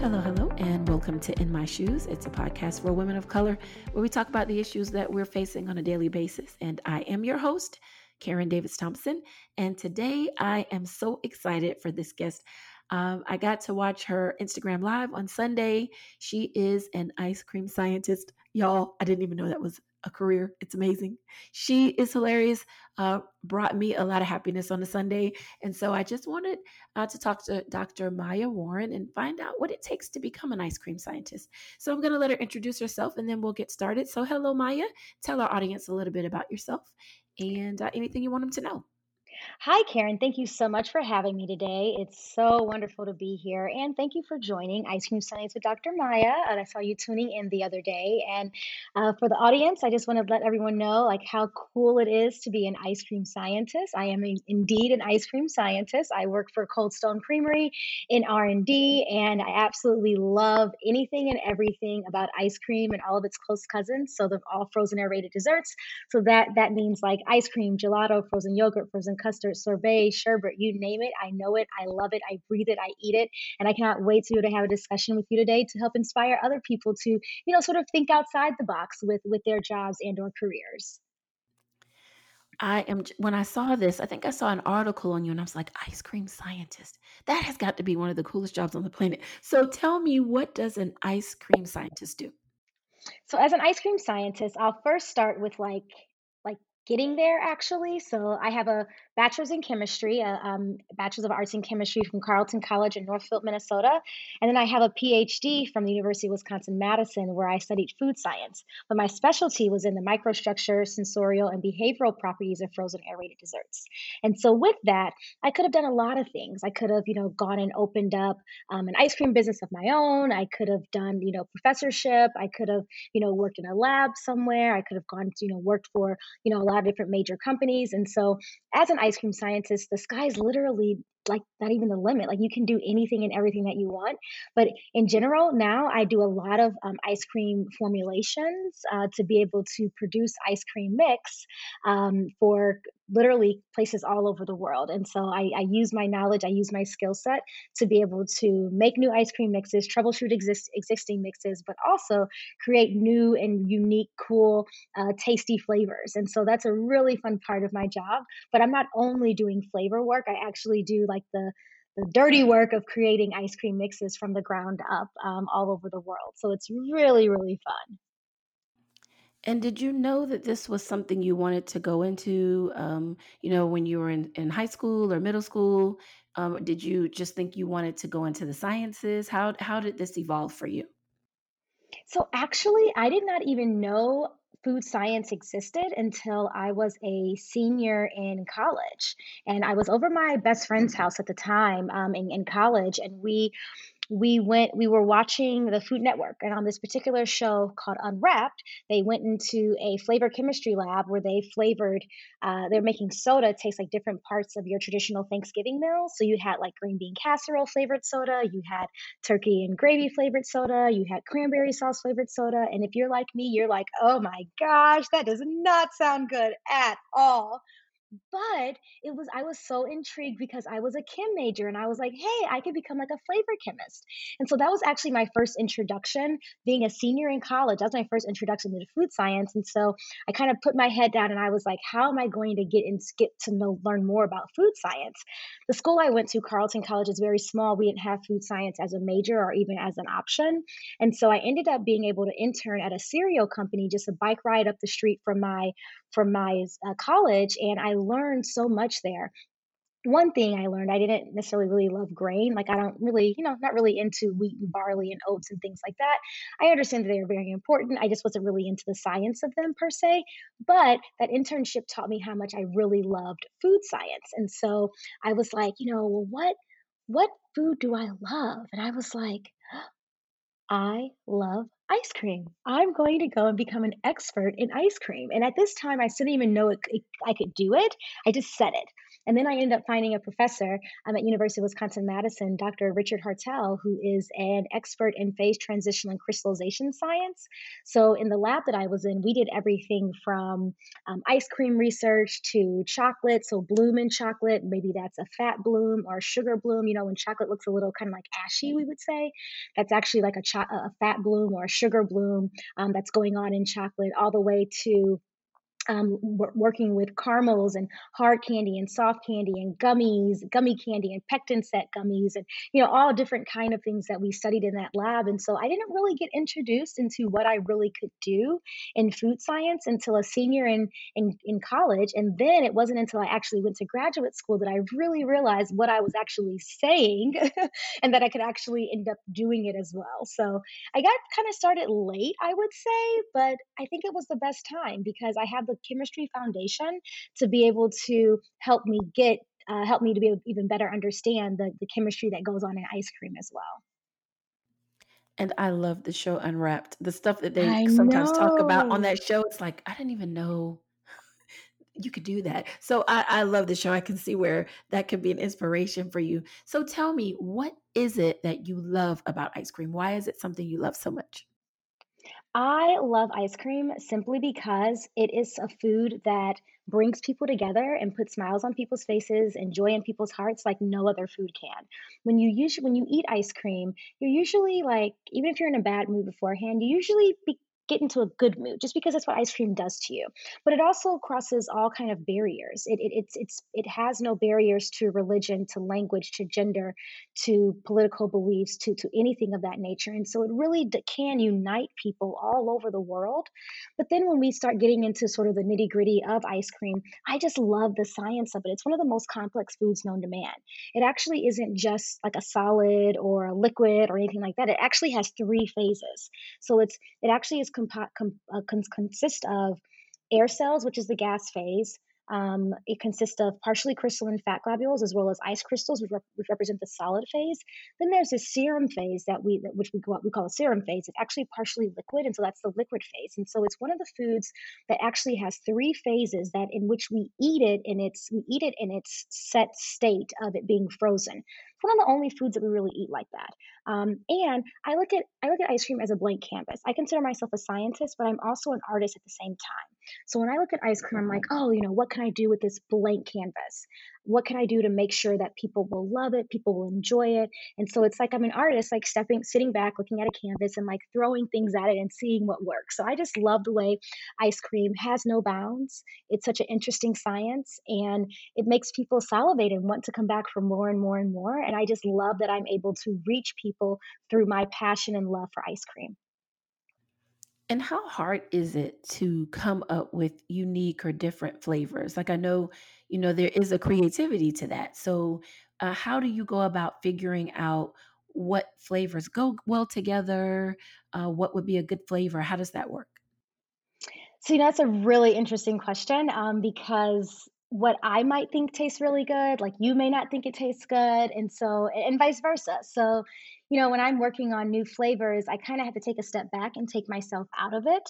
Hello, hello, and welcome to In My Shoes. It's a podcast for women of color where we talk about the issues that we're facing on a daily basis. And I am your host, Karen Davis Thompson. And today I am so excited for this guest. Um, I got to watch her Instagram live on Sunday. She is an ice cream scientist. Y'all, I didn't even know that was a career. It's amazing. She is hilarious. Uh, brought me a lot of happiness on a Sunday, and so I just wanted uh, to talk to Dr. Maya Warren and find out what it takes to become an ice cream scientist. So I'm going to let her introduce herself, and then we'll get started. So hello, Maya. Tell our audience a little bit about yourself and uh, anything you want them to know. Hi, Karen. Thank you so much for having me today. It's so wonderful to be here. And thank you for joining Ice Cream Science with Dr. Maya. And I saw you tuning in the other day. And uh, for the audience, I just want to let everyone know like how cool it is to be an ice cream scientist. I am indeed an ice cream scientist. I work for Cold Stone Creamery in R&D, and I absolutely love anything and everything about ice cream and all of its close cousins. So they're all frozen aerated desserts. So that that means like ice cream, gelato, frozen yogurt, frozen custard custard, sorbet, sherbet, you name it. I know it. I love it. I breathe it. I eat it. And I cannot wait to, to have a discussion with you today to help inspire other people to, you know, sort of think outside the box with, with their jobs and or careers. I am when I saw this, I think I saw an article on you and I was like, ice cream scientist. That has got to be one of the coolest jobs on the planet. So tell me what does an ice cream scientist do? So as an ice cream scientist, I'll first start with like getting there actually. So I have a bachelor's in chemistry, a um, bachelor's of arts in chemistry from Carleton College in Northfield, Minnesota. And then I have a PhD from the University of Wisconsin Madison, where I studied food science. But my specialty was in the microstructure, sensorial, and behavioral properties of frozen aerated desserts. And so with that, I could have done a lot of things. I could have, you know, gone and opened up um, an ice cream business of my own. I could have done, you know, professorship. I could have, you know, worked in a lab somewhere. I could have gone to, you know, worked for, you know, a lot of different major companies. And so as an ice cream scientist, the sky's literally like not even the limit. Like you can do anything and everything that you want. But in general, now I do a lot of um, ice cream formulations uh, to be able to produce ice cream mix um, for literally places all over the world. And so I, I use my knowledge, I use my skill set to be able to make new ice cream mixes, troubleshoot exist, existing mixes, but also create new and unique, cool, uh, tasty flavors. And so that's a really fun part of my job. But I'm not only doing flavor work, I actually do like the the dirty work of creating ice cream mixes from the ground up um, all over the world. So it's really, really fun. And did you know that this was something you wanted to go into, um, you know, when you were in, in high school or middle school? Um, did you just think you wanted to go into the sciences? How, how did this evolve for you? So actually, I did not even know food science existed until I was a senior in college. And I was over my best friend's house at the time um, in, in college, and we we went we were watching the food network and on this particular show called unwrapped they went into a flavor chemistry lab where they flavored uh, they're making soda taste like different parts of your traditional thanksgiving meal. So you had like green bean casserole flavored soda you had turkey and gravy flavored soda you had cranberry sauce flavored soda and if you're like me you're like oh my gosh that does not sound good at all but it was I was so intrigued because I was a chem major and I was like, hey, I could become like a flavor chemist. And so that was actually my first introduction, being a senior in college. That was my first introduction to food science. And so I kind of put my head down and I was like, how am I going to get in get to know learn more about food science? The school I went to, Carleton College, is very small. We didn't have food science as a major or even as an option. And so I ended up being able to intern at a cereal company, just a bike ride up the street from my from my uh, college, and I learned so much there one thing I learned, I didn't necessarily really love grain. Like I don't really, you know, not really into wheat and barley and oats and things like that. I understand that they are very important. I just wasn't really into the science of them per se. But that internship taught me how much I really loved food science. And so I was like, you know, well, what what food do I love? And I was like, I love ice cream. I'm going to go and become an expert in ice cream. And at this time, I didn't even know it, it, I could do it. I just said it. And then I ended up finding a professor um, at University of Wisconsin Madison, Dr. Richard Hartel, who is an expert in phase transition and crystallization science. So in the lab that I was in, we did everything from um, ice cream research to chocolate. So bloom in chocolate, maybe that's a fat bloom or a sugar bloom. You know, when chocolate looks a little kind of like ashy, we would say that's actually like a, cho- a fat bloom or a sugar bloom um, that's going on in chocolate, all the way to um, working with caramels and hard candy and soft candy and gummies, gummy candy and pectin set gummies, and you know all different kind of things that we studied in that lab. And so I didn't really get introduced into what I really could do in food science until a senior in in, in college. And then it wasn't until I actually went to graduate school that I really realized what I was actually saying, and that I could actually end up doing it as well. So I got kind of started late, I would say, but I think it was the best time because I had the chemistry foundation to be able to help me get uh, help me to be able to even better understand the, the chemistry that goes on in ice cream as well. And I love the show Unwrapped. The stuff that they I sometimes talk about on that show, it's like, I didn't even know you could do that. So I, I love the show. I can see where that could be an inspiration for you. So tell me, what is it that you love about ice cream? Why is it something you love so much? I love ice cream simply because it is a food that brings people together and puts smiles on people's faces and joy in people's hearts like no other food can. When you usually when you eat ice cream, you're usually like even if you're in a bad mood beforehand, you usually be, get into a good mood just because that's what ice cream does to you. But it also crosses all kind of barriers. It, it it's it's it has no barriers to religion to language to gender to political beliefs to to anything of that nature. And so it really can unite people all over the world. But then when we start getting into sort of the nitty gritty of ice cream i just love the science of it. It's one of the most complex foods known to man. It actually isn't just like a solid or a liquid or anything like that. It actually has three phases. So it's it actually is com- uh, consist of air cells, which is the gas phase, um, it consists of partially crystalline fat globules as well as ice crystals, which, which, represent the solid phase. Then there's a serum phase that we, which we, we call a serum phase. It's actually partially liquid, and so that's the liquid phase. And so it's one of the foods that actually has three phases that in which we eat it in its we eat it in its set state of it being frozen. One of the only foods that we really eat like that. Um, and I look at I look at ice cream as a blank canvas. I consider myself a scientist, but I'm also an artist at the same time. So when I look at ice cream, I'm like, oh, you know, what can I do with this blank canvas? What can I do to make sure that people will love it, people will enjoy it? And so it's like I'm an artist, like stepping, sitting back, looking at a canvas and like throwing things at it and seeing what works. So I just love the way ice cream has no bounds. It's such an interesting science and it makes people salivate and want to come back for more and more and more. And I just love that I'm able to reach people through my passion and love for ice cream. And how hard is it to come up with unique or different flavors? Like I know, you know, there is a creativity to that. So, uh, how do you go about figuring out what flavors go well together? Uh, what would be a good flavor? How does that work? So, you know, that's a really interesting question um, because what I might think tastes really good, like you may not think it tastes good, and so and vice versa. So, you know, when I'm working on new flavors, I kind of have to take a step back and take myself out of it.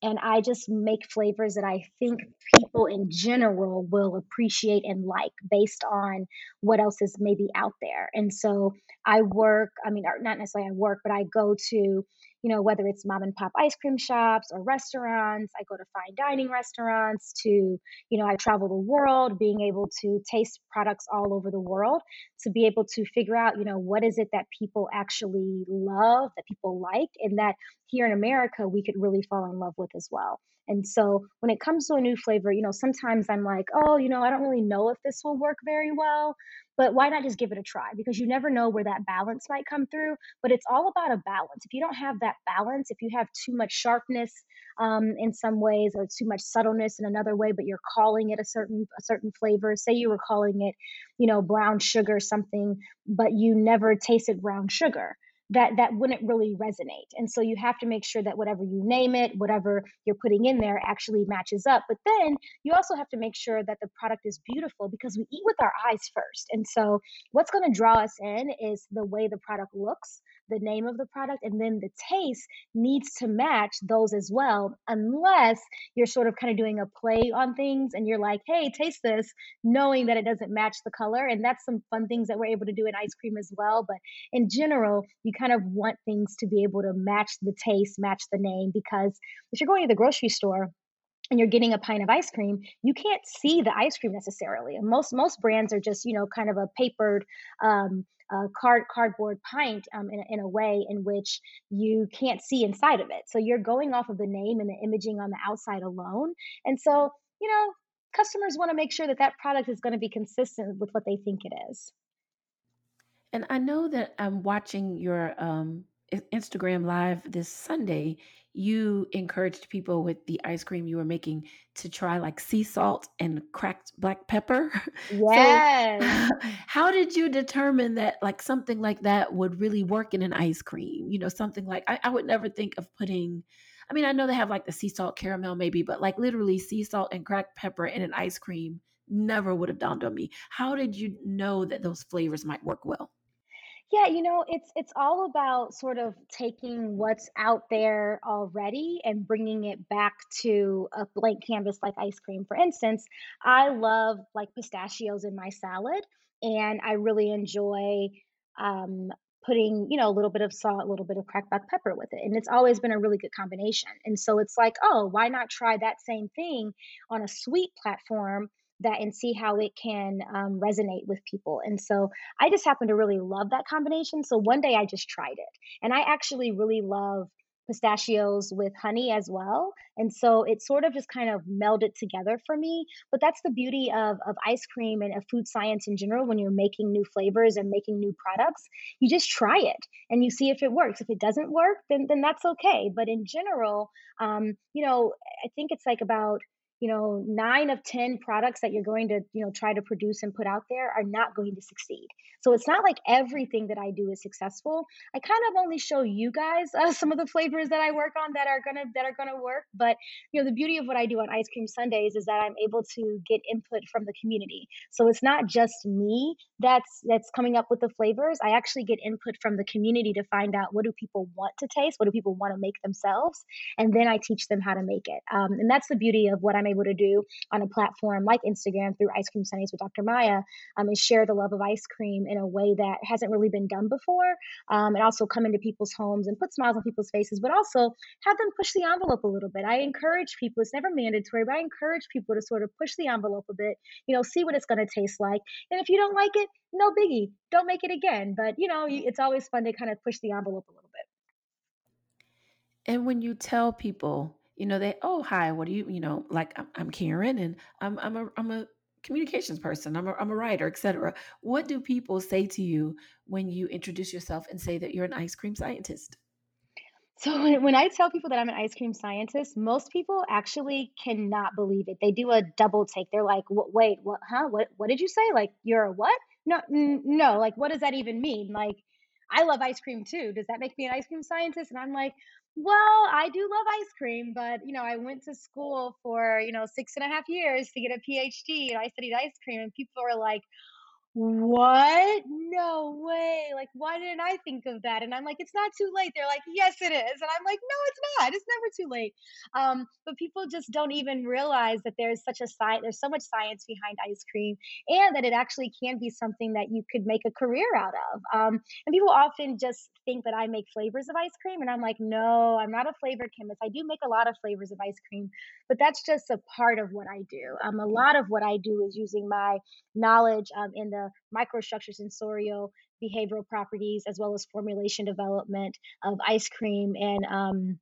And I just make flavors that I think people in general will appreciate and like based on what else is maybe out there. And so I work, I mean, not necessarily I work, but I go to you know, whether it's mom and pop ice cream shops or restaurants. I go to fine dining restaurants to, you know, I travel the world, being able to taste products all over the world to be able to figure out, you know, what is it that people actually love, that people like, and that here in America we could really fall in love with as well. And so when it comes to a new flavor, you know, sometimes I'm like, oh, you know, I don't really know if this will work very well, but why not just give it a try? Because you never know where that balance might come through. But it's all about a balance. If you don't have that balance, if you have too much sharpness um, in some ways or too much subtleness in another way, but you're calling it a certain a certain flavor. Say you were calling it, you know, brown sugar something, but you never tasted brown sugar that that wouldn't really resonate. And so you have to make sure that whatever you name it whatever you're putting in there actually matches up. But then you also have to make sure that the product is beautiful because we eat with our eyes first. And so what's going to draw us in is the way the product looks the name of the product, and then the taste needs to match those as well, unless you're sort of kind of doing a play on things and you're like, hey, taste this, knowing that it doesn't match the color. And that's some fun things that we're able to do in ice cream as well. But in general, you kind of want things to be able to match the taste, match the name, because if you're going to the grocery store, and you're getting a pint of ice cream, you can't see the ice cream necessarily. And most most brands are just you know kind of a papered um, uh, card cardboard pint um, in, in a way in which you can't see inside of it. So you're going off of the name and the imaging on the outside alone. And so you know customers want to make sure that that product is going to be consistent with what they think it is. And I know that I'm watching your um, Instagram live this Sunday, you encouraged people with the ice cream you were making to try like sea salt and cracked black pepper. Yes. so, how did you determine that like something like that would really work in an ice cream? You know, something like I, I would never think of putting. I mean, I know they have like the sea salt caramel maybe, but like literally sea salt and cracked pepper in an ice cream never would have dawned on me. How did you know that those flavors might work well? Yeah, you know, it's it's all about sort of taking what's out there already and bringing it back to a blank canvas like ice cream. For instance, I love like pistachios in my salad, and I really enjoy um, putting, you know, a little bit of salt, a little bit of cracked black pepper with it. And it's always been a really good combination. And so it's like, oh, why not try that same thing on a sweet platform that and see how it can um, resonate with people. And so I just happen to really love that combination. So one day I just tried it. And I actually really love pistachios with honey as well. And so it sort of just kind of melded together for me. But that's the beauty of, of ice cream and of food science in general when you're making new flavors and making new products. You just try it and you see if it works. If it doesn't work, then then that's okay. But in general, um, you know, I think it's like about you know, nine of 10 products that you're going to, you know, try to produce and put out there are not going to succeed. So it's not like everything that I do is successful. I kind of only show you guys uh, some of the flavors that I work on that are gonna that are gonna work. But you know, the beauty of what I do on Ice Cream Sundays is that I'm able to get input from the community. So it's not just me that's that's coming up with the flavors. I actually get input from the community to find out what do people want to taste, what do people want to make themselves, and then I teach them how to make it. Um, and that's the beauty of what I'm able to do on a platform like Instagram through Ice Cream Sundays with Dr. Maya um, is share the love of ice cream in a way that hasn't really been done before. Um, and also come into people's homes and put smiles on people's faces, but also have them push the envelope a little bit. I encourage people, it's never mandatory, but I encourage people to sort of push the envelope a bit, you know, see what it's going to taste like. And if you don't like it, no biggie, don't make it again. But, you know, it's always fun to kind of push the envelope a little bit. And when you tell people you know, they, oh, hi, what do you, you know, like I'm, Karen and I'm, I'm a, I'm a communications person, I'm a, I'm a writer, etc. What do people say to you when you introduce yourself and say that you're an ice cream scientist? So when, when I tell people that I'm an ice cream scientist, most people actually cannot believe it. They do a double take. They're like, "Wait, what? Huh? What? What did you say? Like, you're a what? No, n- no. Like, what does that even mean? Like, I love ice cream too. Does that make me an ice cream scientist?" And I'm like, well, I do love ice cream, but you know, I went to school for, you know, six and a half years to get a PhD and I studied ice cream and people were like, what? No way. Like, why didn't I think of that? And I'm like, it's not too late. They're like, yes, it is. And I'm like, no, it's not. It's never too late. Um, but people just don't even realize that there's such a science, there's so much science behind ice cream and that it actually can be something that you could make a career out of. Um, and people often just think that I make flavors of ice cream. And I'm like, no, I'm not a flavor chemist. I do make a lot of flavors of ice cream, but that's just a part of what I do. Um, a lot of what I do is using my knowledge um, in the microstructure sensorial behavioral properties as well as formulation development of ice cream and um,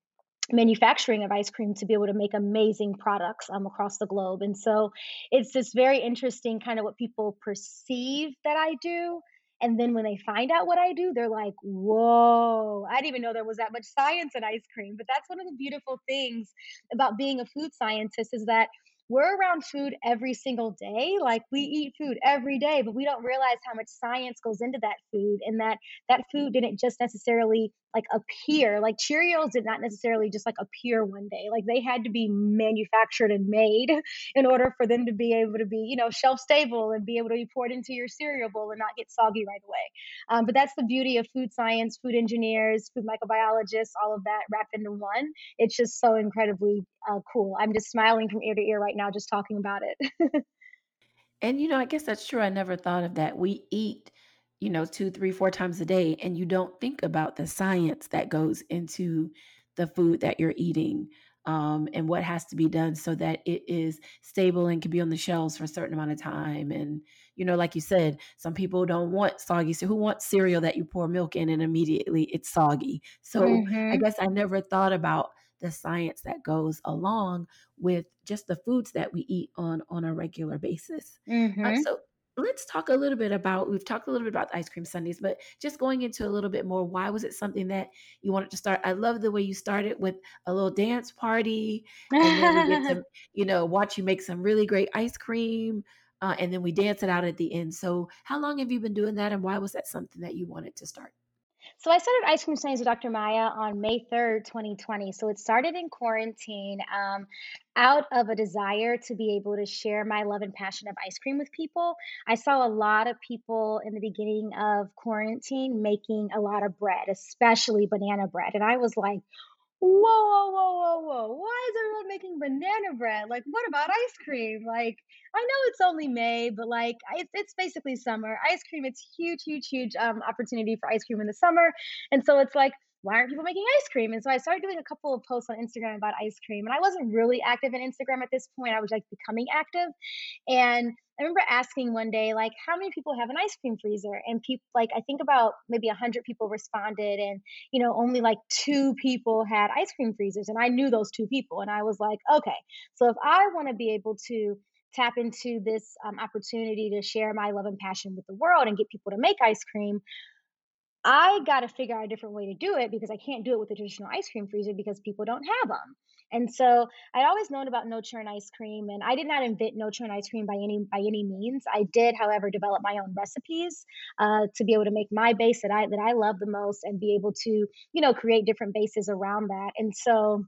manufacturing of ice cream to be able to make amazing products um, across the globe and so it's just very interesting kind of what people perceive that i do and then when they find out what I do, they're like, whoa, I didn't even know there was that much science in ice cream. But that's one of the beautiful things about being a food scientist is that we're around food every single day. Like we eat food every day, but we don't realize how much science goes into that food and that that food didn't just necessarily like appear. Like Cheerios did not necessarily just like appear one day. Like they had to be manufactured and made in order for them to be able to be, you know, shelf stable and be able to be poured into your cereal bowl and not get soggy right away. Um, but that's the beauty of food science, food engineers, food microbiologists, all of that wrapped into one. It's just so incredibly uh, cool. I'm just smiling from ear to ear right now just talking about it. and you know, I guess that's true. I never thought of that. We eat you know, two, three, four times a day, and you don't think about the science that goes into the food that you're eating um, and what has to be done so that it is stable and can be on the shelves for a certain amount of time. And, you know, like you said, some people don't want soggy. So, who wants cereal that you pour milk in and immediately it's soggy? So, mm-hmm. I guess I never thought about the science that goes along with just the foods that we eat on on a regular basis. Uh, mm-hmm. Uh, so let's talk a little bit about we've talked a little bit about the ice cream sundaes but just going into a little bit more why was it something that you wanted to start i love the way you started with a little dance party and then we get to you know watch you make some really great ice cream uh, and then we dance it out at the end so how long have you been doing that and why was that something that you wanted to start so I started Ice Cream Sundaes with Dr. Maya on May 3rd, 2020. So it started in quarantine um, out of a desire to be able to share my love and passion of ice cream with people. I saw a lot of people in the beginning of quarantine making a lot of bread, especially banana bread. And I was like, whoa, whoa, whoa, whoa, whoa. Why is everyone making banana bread? Like, what about ice cream? Like, I know it's only May, but like, it's, it's basically summer. Ice cream, it's huge, huge, huge um, opportunity for ice cream in the summer. And so it's like, why aren't people making ice cream? And so I started doing a couple of posts on Instagram about ice cream. And I wasn't really active in Instagram at this point. I was like becoming active. And I remember asking one day, like, how many people have an ice cream freezer? And people, like, I think about maybe 100 people responded, and, you know, only like two people had ice cream freezers. And I knew those two people. And I was like, okay, so if I want to be able to tap into this um, opportunity to share my love and passion with the world and get people to make ice cream, I got to figure out a different way to do it because I can't do it with a traditional ice cream freezer because people don't have them. And so I'd always known about no churn ice cream, and I did not invent no churn ice cream by any by any means. I did, however, develop my own recipes uh, to be able to make my base that I that I love the most and be able to you know create different bases around that. And so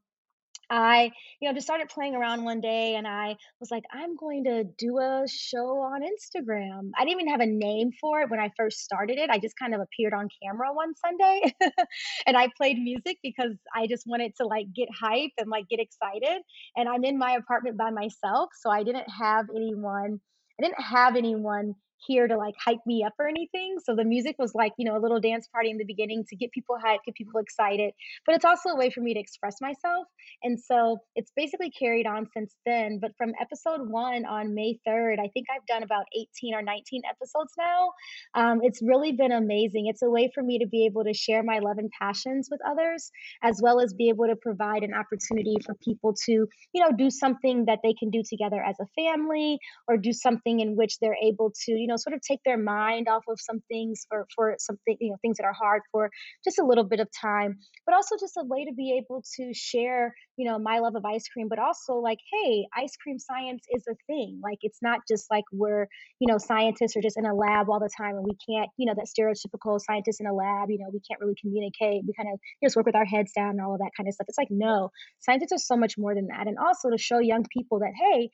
I, you know, just started playing around one day and I was like, I'm going to do a show on Instagram. I didn't even have a name for it when I first started it. I just kind of appeared on camera one Sunday and I played music because I just wanted to like get hype and like get excited. And I'm in my apartment by myself. So I didn't have anyone, I didn't have anyone here to like hype me up or anything. So the music was like, you know, a little dance party in the beginning to get people hyped, get people excited. But it's also a way for me to express myself. And so it's basically carried on since then. But from episode one on May 3rd, I think I've done about 18 or 19 episodes now. Um, it's really been amazing. It's a way for me to be able to share my love and passions with others, as well as be able to provide an opportunity for people to, you know, do something that they can do together as a family or do something in which they're able to, you know, sort of take their mind off of some things for for something, you know, things that are hard for just a little bit of time, but also just a way to be able to share, you know, my love of ice cream, but also like, hey, ice cream science is a thing. Like it's not just like we're, you know, scientists are just in a lab all the time and we can't, you know, that stereotypical scientist in a lab, you know, we can't really communicate. We kind of just work with our heads down and all of that kind of stuff. It's like, no, scientists are so much more than that. And also to show young people that, hey,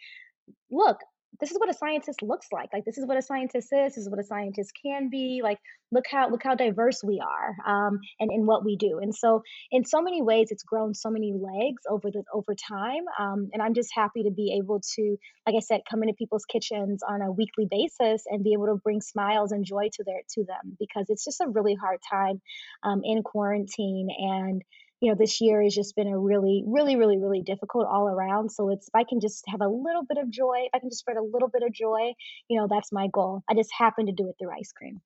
look, this is what a scientist looks like like this is what a scientist is this is what a scientist can be like look how look how diverse we are um, and in what we do. And so in so many ways it's grown so many legs over the over time um, and i'm just happy to be able to like i said come into people's kitchens on a weekly basis and be able to bring smiles and joy to their to them because it's just a really hard time um, in quarantine and you know, this year has just been a really, really, really, really difficult all around. So it's if I can just have a little bit of joy, if I can just spread a little bit of joy, you know, that's my goal. I just happen to do it through ice cream.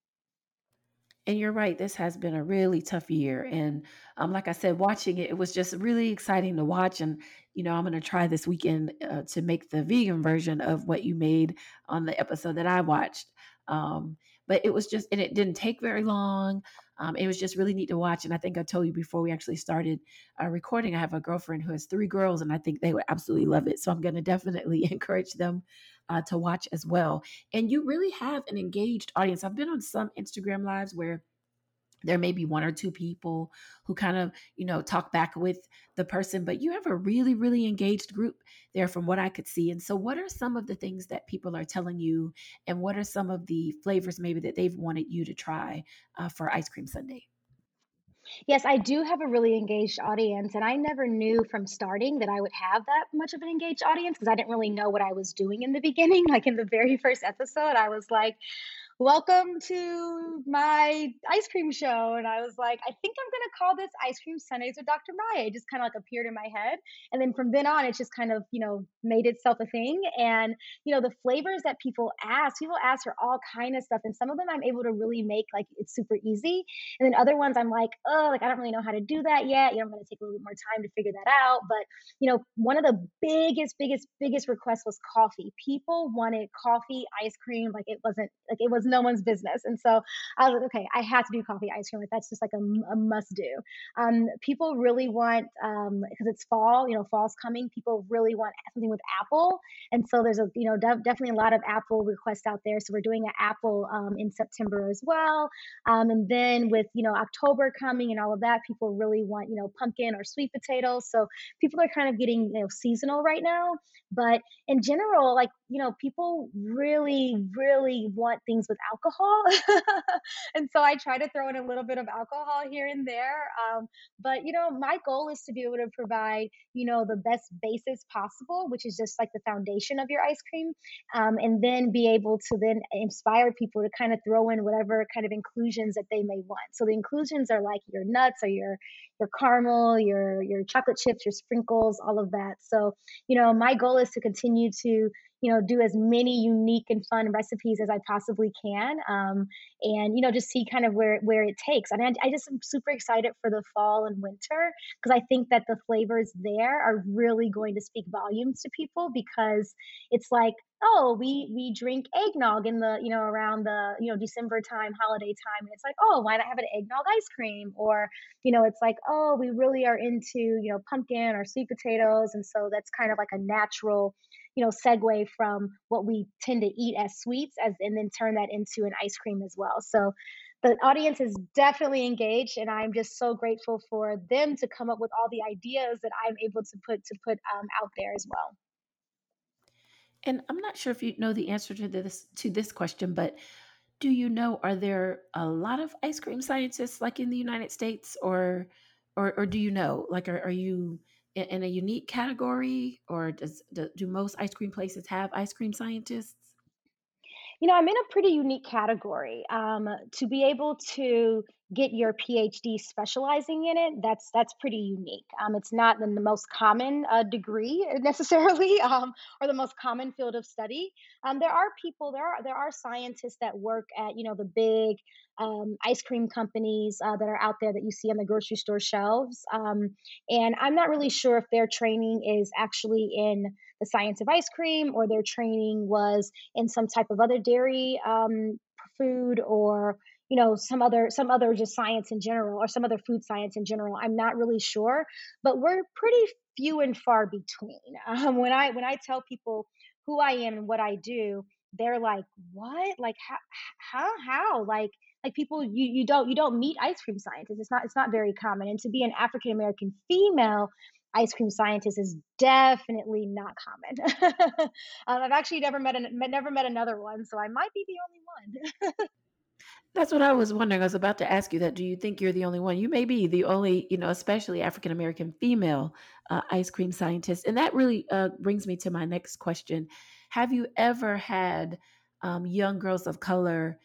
And you're right, this has been a really tough year. And um, like I said, watching it, it was just really exciting to watch. And, you know, I'm going to try this weekend uh, to make the vegan version of what you made on the episode that I watched. Um, but it was just, and it didn't take very long. Um, it was just really neat to watch. And I think I told you before we actually started uh, recording, I have a girlfriend who has three girls, and I think they would absolutely love it. So I'm going to definitely encourage them uh, to watch as well. And you really have an engaged audience. I've been on some Instagram lives where there may be one or two people who kind of you know talk back with the person but you have a really really engaged group there from what i could see and so what are some of the things that people are telling you and what are some of the flavors maybe that they've wanted you to try uh, for ice cream sunday Yes, I do have a really engaged audience, and I never knew from starting that I would have that much of an engaged audience because I didn't really know what I was doing in the beginning. Like in the very first episode, I was like, welcome to my ice cream show. And I was like, I think I'm going to call this Ice Cream Sundaes with Dr. Maya. It just kind of like appeared in my head. And then from then on, it just kind of, you know, made itself a thing. And, you know, the flavors that people ask, people ask for all kind of stuff. And some of them I'm able to really make like it's super easy. And then other ones I'm like, oh, like I don't really know how to do that yet. You know, I'm going to take a little bit more time to figure that out. But, you know, one of the biggest, biggest, biggest requests was coffee. People wanted coffee, ice cream. Like it wasn't, like it was no one's business. And so I was like, okay, I have to do coffee ice cream. Like that's just like a, a must do. Um, people really want um, because it's fall. You know, fall's coming. People really want something with apple, and so there's a you know de- definitely a lot of apple requests out there. So we're doing an apple um, in September as well. Um, and then with you know October coming and all of that, people really want you know pumpkin or sweet potatoes. So people are kind of getting you know seasonal right now. But in general, like you know, people really really want things with alcohol. and so I try to throw in a little bit of alcohol here and there. Um, but, you know, my goal is to be able to provide, you know, the best basis possible, which is just like the foundation of your ice cream. Um, and then be able to then inspire people to kind of throw in whatever kind of inclusions that they may want. So the inclusions are like your nuts or your, your caramel, your, your chocolate chips, your sprinkles, all of that. So, you know, my goal is to continue to you know do as many unique and fun recipes as i possibly can um, and you know just see kind of where where it takes and I, I just am super excited for the fall and winter because i think that the flavors there are really going to speak volumes to people because it's like oh we we drink eggnog in the you know around the you know december time holiday time and it's like oh why not have an eggnog ice cream? Or you know it's like oh we really are into you know pumpkin or sweet potatoes and so that's kind of like a natural you know segue from what we tend to eat as sweets as and then turn that into an ice cream as well. So the audience is definitely engaged and i'm just so grateful for them to come up with all the ideas that i'm able to put to put um, out there as well. And I'm not sure if you know the answer to this to this question, but do you know are there a lot of ice cream scientists like in the United States or or or do you know? Like are, are you in, a unique category or does do, do most ice cream places have ice cream scientists? You know, I'm in a pretty unique category. Um, to be able to get your PhD specializing in it, that's that's pretty unique. Um, it's not the, the most common uh, degree necessarily, um, or the most common field of study. Um, there are people, there are there are scientists that work at you know the big um, ice cream companies uh, that are out there that you see on the grocery store shelves, um, and I'm not really sure if their training is actually in the science of ice cream or their training was in some type of other dairy um, food or you know some other some other just science in general or some other food science in general i'm not really sure but we're pretty few and far between. Um, when i when i tell people who i am and what i do they're like what? Like how how how? Like like people you you don't you don't meet ice cream scientists. It's not it's not very common. And to be an african american female ice cream scientist is definitely not common. um, I've actually never met an, never met another one, so I might be the only one. That's what I was wondering. I was about to ask you that. Do you think you're the only one? You may be the only, you know, especially African American female uh, ice cream scientist. And that really uh, brings me to my next question. Have you ever had um, young girls of color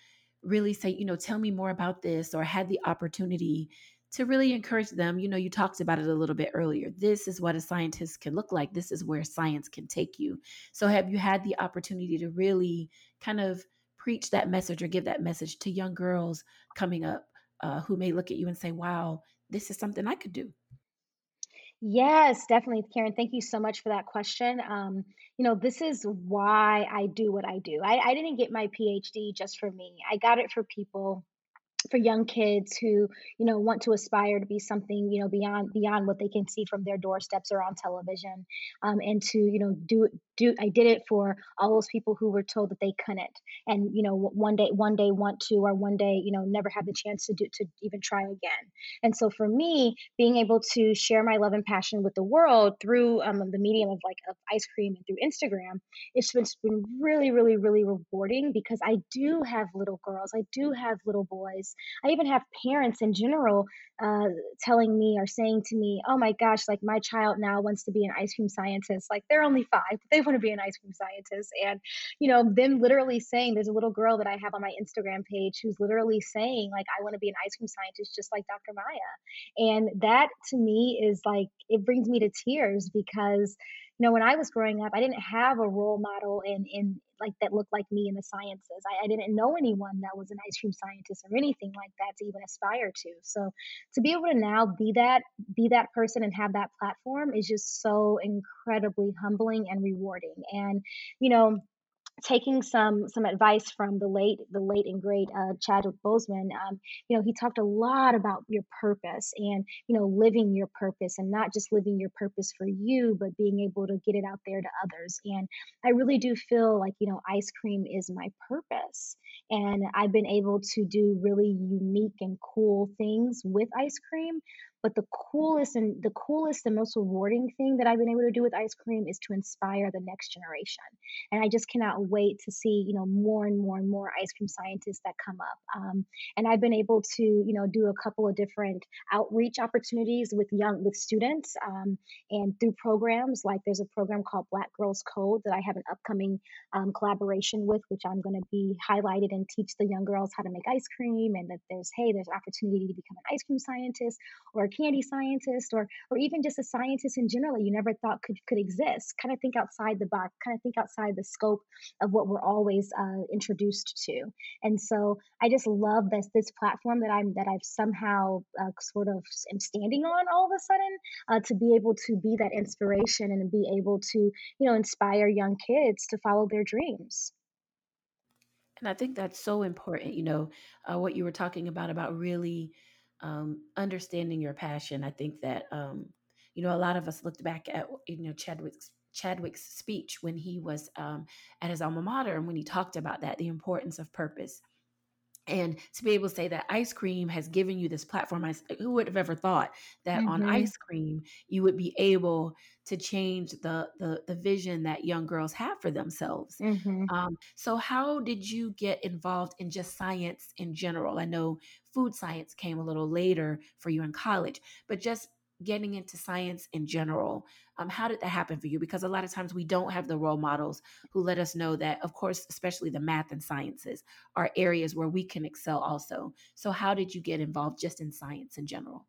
really say, you know, tell me more about this, or had the opportunity to really encourage them. You know, you talked about it a little bit earlier. This is what a scientist can look like. This is where science can take you. So, have you had the opportunity to really kind of preach that message or give that message to young girls coming up uh, who may look at you and say, wow, this is something I could do? Yes, definitely, Karen. Thank you so much for that question. Um, you know, this is why I do what I do. I, I didn't get my PhD just for me. I got it for people for young kids who you know want to aspire to be something you know beyond beyond what they can see from their doorsteps or on television um, and to you know do do i did it for all those people who were told that they couldn't. And you know one day one day want to or one day you know never have the chance to do to even try again. And so for me being able to share my love and passion with the world through um, the medium of like of ice cream and through instagram it's been, it's been really really really rewarding because i do have little girls i do have little boys I even have parents in general uh, telling me or saying to me, "Oh my gosh, like my child now wants to be an ice cream scientist. Like they're only five, but they want to be an ice cream scientist." And you know, them literally saying, "There's a little girl that I have on my Instagram page who's literally saying, like, I want to be an ice cream scientist just like Dr. Maya." And that to me is like it brings me to tears because you know, when I was growing up, I didn't have a role model in in like that looked like me in the sciences. I, I didn't know anyone that was an ice cream scientist or anything like that to even aspire to. So to be able to now be that be that person and have that platform is just so incredibly humbling and rewarding. And you know, taking some some advice from the late the late and great uh, Chadwick Boseman, um, you know, he talked a lot about your purpose and you know living your purpose and not just living your purpose for you, but being able to get it out there to others. And I really do feel like you know ice cream is my purpose, and I've been able to do really unique and cool things with ice cream. But the coolest and the coolest and most rewarding thing that I've been able to do with ice cream is to inspire the next generation. And I just cannot wait to see, you know, more and more and more ice cream scientists that come up. Um, and I've been able to, you know, do a couple of different outreach opportunities with young with students um, and through programs like there's a program called Black Girls Code that I have an upcoming um, collaboration with, which I'm going to be highlighted and teach the young girls how to make ice cream, and that there's hey, there's opportunity to become an ice cream scientist or candy scientist or or even just a scientist in general you never thought could could exist kind of think outside the box kind of think outside the scope of what we're always uh, introduced to. And so i just love this this platform that i'm that i've somehow uh, sort of am standing on all of a sudden uh, to be able to be that inspiration and be able to you know inspire young kids to follow their dreams. And i think that's so important you know uh, what you were talking about about really um, understanding your passion. I think that um, you know a lot of us looked back at you know Chadwick's Chadwick's speech when he was um, at his alma mater and when he talked about that the importance of purpose and to be able to say that ice cream has given you this platform I, who would have ever thought that mm-hmm. on ice cream you would be able to change the the, the vision that young girls have for themselves mm-hmm. um, so how did you get involved in just science in general i know food science came a little later for you in college but just getting into science in general um, how did that happen for you? Because a lot of times we don't have the role models who let us know that of course especially the math and sciences are areas where we can excel also. So how did you get involved just in science in general?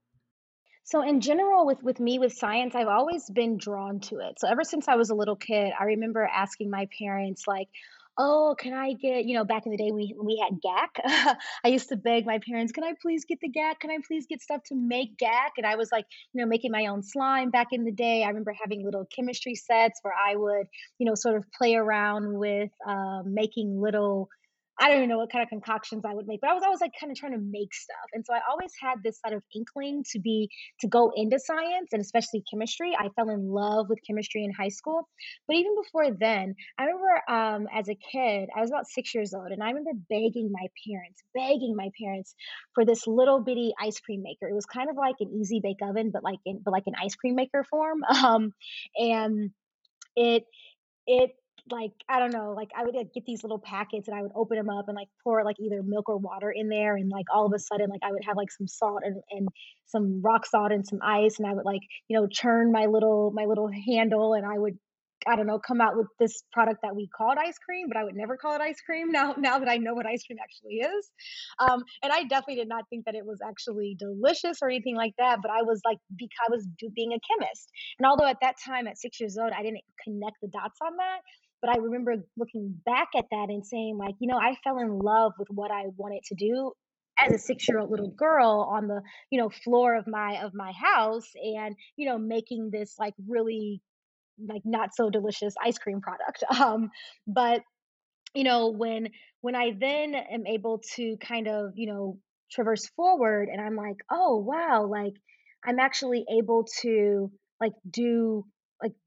So in general with with me with science i've always been drawn to it. So ever since i was a little kid i remember asking my parents like oh, can I get, you know, back in the day we we had Gak. I used to beg my parents, can I please get the Gak? Can I please get stuff to make Gak? And I was like, you know, making my own slime back in the day. I remember having little chemistry sets where I would, you know, sort of play around with um, making little I don't even know what kind of concoctions I would make, but I was always like kind of trying to make stuff. And so I always had this sort of inkling to be to go into science and especially chemistry. I fell in love with chemistry in high school. But even before then, I remember um, as a kid, I was about six years old, and I remember begging my parents, begging my parents for this little bitty ice cream maker. It was kind of like an easy bake oven, but like in but like an ice cream maker form. Um, and it it like I don't know, like I would like, get these little packets and I would open them up and like pour like either milk or water in there and like all of a sudden like I would have like some salt and, and some rock salt and some ice and I would like you know churn my little my little handle and I would I don't know, come out with this product that we called ice cream, but I would never call it ice cream now, now that I know what ice cream actually is. Um, and I definitely did not think that it was actually delicious or anything like that, but I was like, because I was being a chemist. And although at that time, at six years old, I didn't connect the dots on that, but I remember looking back at that and saying, like, you know, I fell in love with what I wanted to do as a six year old little girl on the you know floor of my of my house and you know making this like really like not so delicious ice cream product. Um but you know when when i then am able to kind of you know traverse forward and i'm like oh wow like i'm actually able to like do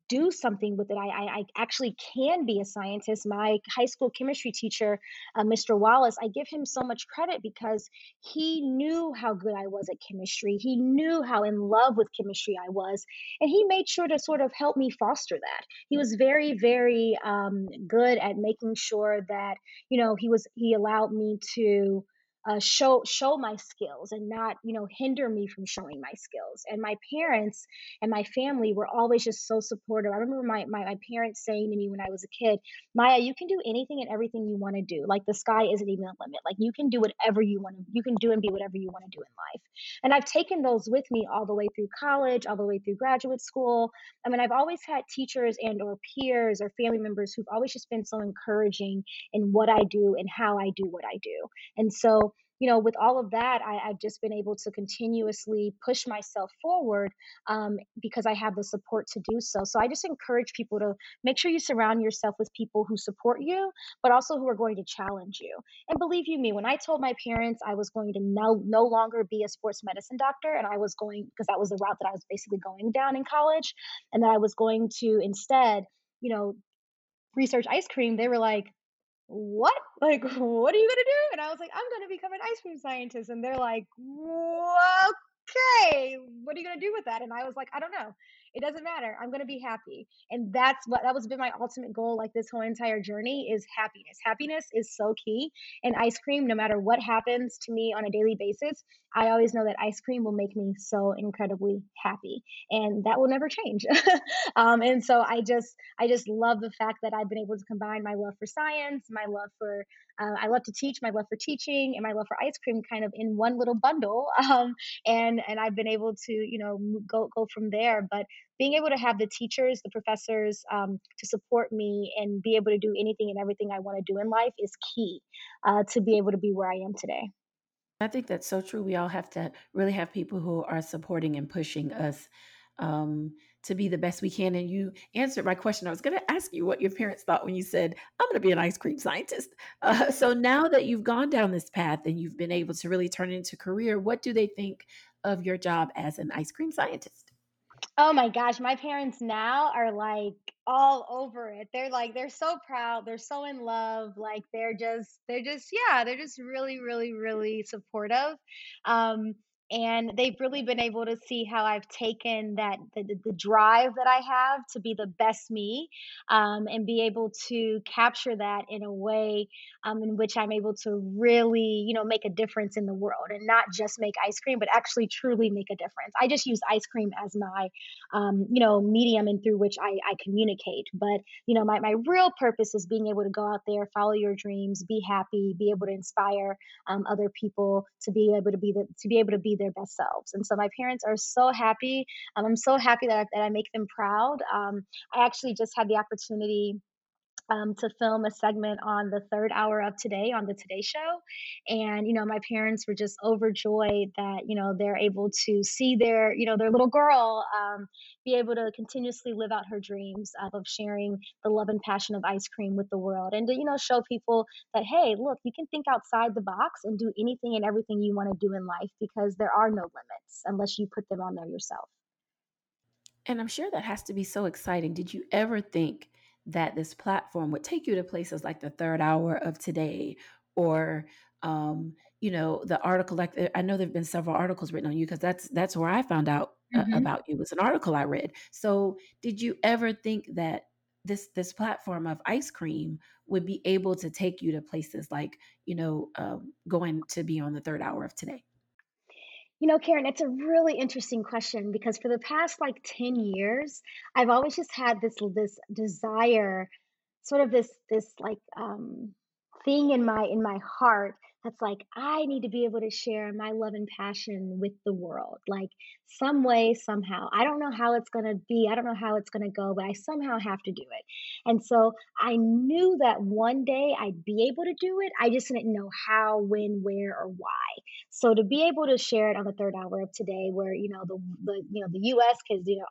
do something with it. I, I, I actually can be a scientist. My high school chemistry teacher, uh, Mr. Wallace, I give him so much credit because he knew how good I was at chemistry. He knew how in love with chemistry I was, and he made sure to sort of help me foster that. He was very, very um, good at making sure that you know he was he allowed me to uh, show show my skills and not you know hinder me from showing my skills. And my parents and my family were always just so supportive. I remember my, my, my parents saying to me when i was a kid maya you can do anything and everything you want to do. Like the sky isn't even a limit. Like you can do whatever you want to you can do and be whatever you want to do in life. And i've taken those with me all the way through college all the way through graduate school. I mean i've always had teachers and or peers or family members who've always just been so encouraging in what i do and how i do what i do. And so you know, with all of that, I, have just been able to continuously push myself forward um, because I have the support to do so. So I just encourage people to make sure you surround yourself with people who support you, but also who are going to challenge you. And believe you me, when I told my parents I was going to no, no longer be a sports medicine doctor and I was going, because that was the route that I was basically going down in college, and that I was going to instead, you know, research ice cream, they were like, what? Like, what are you gonna do? And I was like, I'm gonna become an ice cream scientist. And they're like, okay, what are you gonna do with that? And I was like, I don't know. It doesn't matter. I'm going to be happy. And that's what that was been my ultimate goal like this whole entire journey is happiness. Happiness is so key. And ice cream, no matter what happens to me on a daily basis, I always know that ice cream will make me so incredibly happy. And that will never change. um, and so I just I just love the fact that I've been able to combine my love for science, my love for uh, I love to teach, my love for teaching, and my love for ice cream kind of in one little bundle. Um, and and I've been able to you know go go from there. But being able to have the teachers, the professors um, to support me and be able to do anything and everything I want to do in life is key uh, to be able to be where I am today. I think that's so true. We all have to really have people who are supporting and pushing us um, to be the best we can. And you answered my question. I was going to ask you what your parents thought when you said, I'm going to be an ice cream scientist. Uh, so now that you've gone down this path and you've been able to really turn it into a career, what do they think of your job as an ice cream scientist? Oh my gosh, my parents now are like all over it. They're like they're so proud, they're so in love, like they're just they're just yeah, they're just really really really supportive. Um and they've really been able to see how I've taken that the, the drive that I have to be the best me um, and be able to capture that in a way um, in which I'm able to really you know make a difference in the world and not just make ice cream but actually truly make a difference. I just use ice cream as my um, you know medium and through which I, I communicate but you know my, my real purpose is being able to go out there follow your dreams be happy be able to inspire um, other people to be able to be the, to be able to be their best selves. And so my parents are so happy. Um, I'm so happy that I, that I make them proud. Um, I actually just had the opportunity um, to film a segment on the third hour of today on the Today Show. And, you know, my parents were just overjoyed that, you know, they're able to see their, you know, their little girl um, be able to continuously live out her dreams of, sharing the love and passion of ice cream with the world and to, you know, show people that, hey, look, you can think outside the box and do anything and everything you want to do in life because there are no limits unless you put them on there yourself. And I'm sure that has to be so exciting. Did you ever think that this platform would take you to places like the third hour of today or um, you know the article like i know there have been several articles written on you because that's that's where i found out mm-hmm. uh, about you it was an article i read so did you ever think that this this platform of ice cream would be able to take you to places like you know um, going to be on the third hour of today you know, Karen, it's a really interesting question because for the past like 10 years, I've always just had this this desire, sort of this this like um thing in my in my heart that's like, I need to be able to share my love and passion with the world, like some way, somehow. I don't know how it's going to be. I don't know how it's going to go, but I somehow have to do it. And so I knew that one day I'd be able to do it. I just didn't know how, when, where, or why. So to be able to share it on the third hour of today, where you know the the you know the U.S. because you know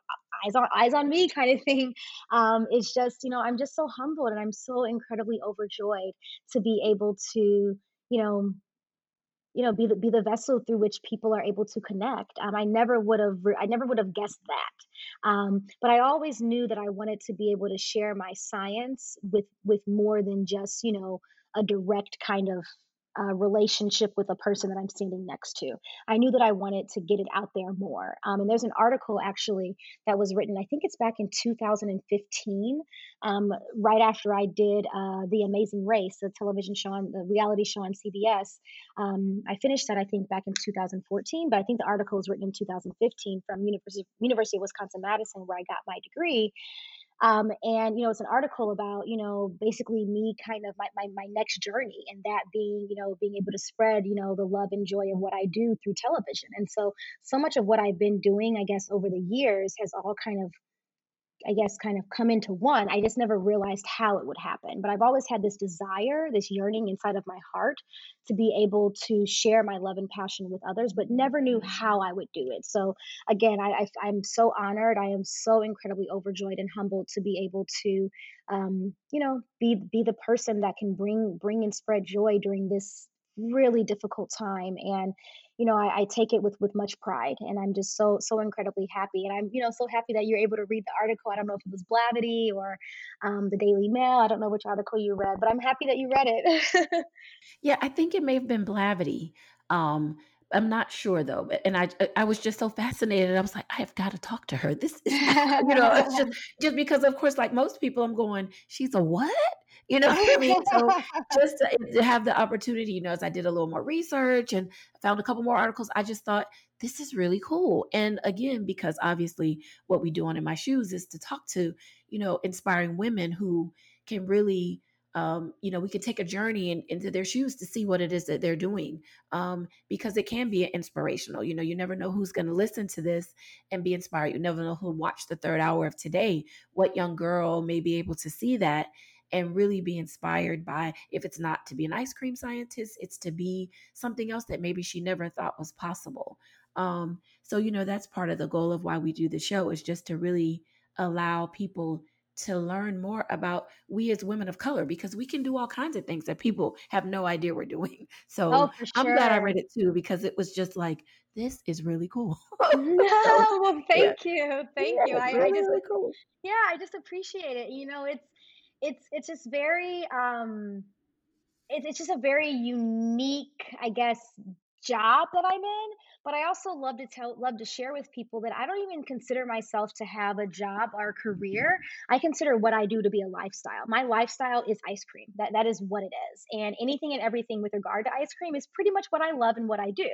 eyes on eyes on me kind of thing, um, it's just you know I'm just so humbled and I'm so incredibly overjoyed to be able to you know you know be the be the vessel through which people are able to connect um, i never would have i never would have guessed that um, but i always knew that i wanted to be able to share my science with with more than just you know a direct kind of relationship with a person that I'm standing next to. I knew that I wanted to get it out there more. Um, and there's an article actually that was written, I think it's back in 2015, um, right after I did uh, The Amazing Race, the television show, on, the reality show on CBS. Um, I finished that, I think, back in 2014, but I think the article was written in 2015 from University, University of Wisconsin Madison, where I got my degree. Um, and you know, it's an article about you know basically me kind of my, my my next journey, and that being you know being able to spread you know the love and joy of what I do through television. And so so much of what I've been doing, I guess, over the years has all kind of I guess, kind of come into one. I just never realized how it would happen. But I've always had this desire, this yearning inside of my heart to be able to share my love and passion with others, but never knew how I would do it. So, again, I, I, am so honored. I am so incredibly overjoyed and humbled to be able to, um, you know, be be the person that can bring bring and spread joy during this really difficult time. And you know, I, I, take it with with much pride, and I'm just so so incredibly happy. And I'm you know so happy that you're able to read the article. I don't know if it was Blavity or um, the Daily Mail. I don't know which article you read, but I'm happy that you read it. yeah, I think it may have been Blavity. Um, I'm not sure though, and I I was just so fascinated. I was like, I have got to talk to her. This is, you know, it's just just because of course, like most people, I'm going, she's a what? You know what I mean? So just to, to have the opportunity, you know, as I did a little more research and found a couple more articles, I just thought this is really cool. And again, because obviously what we do on in my shoes is to talk to, you know, inspiring women who can really um, you know, we could take a journey in, into their shoes to see what it is that they're doing um, because it can be inspirational. You know, you never know who's going to listen to this and be inspired. You never know who'll watch the third hour of today. What young girl may be able to see that and really be inspired by if it's not to be an ice cream scientist, it's to be something else that maybe she never thought was possible. Um, so, you know, that's part of the goal of why we do the show is just to really allow people to learn more about we as women of color because we can do all kinds of things that people have no idea we're doing. So oh, sure. I'm glad I read it too because it was just like this is really cool. no, well, thank yeah. you, thank yeah, you. I, really, I just really cool. yeah, I just appreciate it. You know, it's it's it's just very um it's it's just a very unique i guess job that i'm in but I also love to tell, love to share with people that I don't even consider myself to have a job or a career. I consider what I do to be a lifestyle. My lifestyle is ice cream. That that is what it is, and anything and everything with regard to ice cream is pretty much what I love and what I do.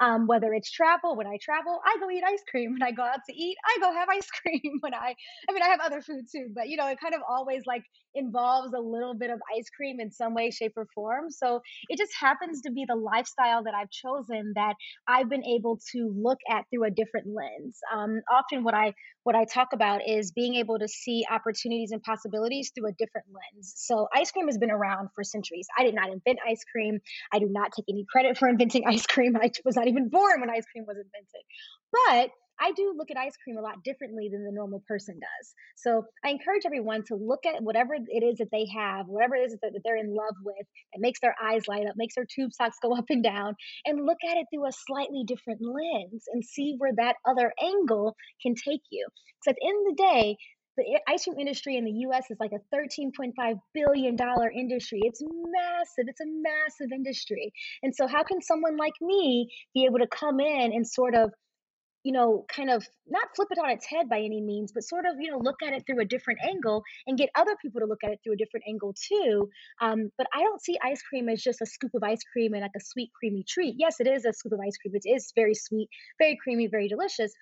Um, whether it's travel, when I travel, I go eat ice cream. When I go out to eat, I go have ice cream. When I, I mean, I have other food too, but you know, it kind of always like involves a little bit of ice cream in some way, shape, or form. So it just happens to be the lifestyle that I've chosen that I've been able to look at through a different lens. Um, often, what I what I talk about is being able to see opportunities and possibilities through a different lens. So, ice cream has been around for centuries. I did not invent ice cream. I do not take any credit for inventing ice cream. I was not even born when ice cream was invented. But I do look at ice cream a lot differently than the normal person does. So I encourage everyone to look at whatever it is that they have, whatever it is that they're in love with, that makes their eyes light up, makes their tube socks go up and down, and look at it through a slightly different lens and see where that other angle can take you. Because at the end of the day, the ice cream industry in the US is like a $13.5 billion industry. It's massive. It's a massive industry. And so, how can someone like me be able to come in and sort of you know, kind of not flip it on its head by any means, but sort of, you know, look at it through a different angle and get other people to look at it through a different angle too. Um, but I don't see ice cream as just a scoop of ice cream and like a sweet, creamy treat. Yes, it is a scoop of ice cream. It is very sweet, very creamy, very delicious.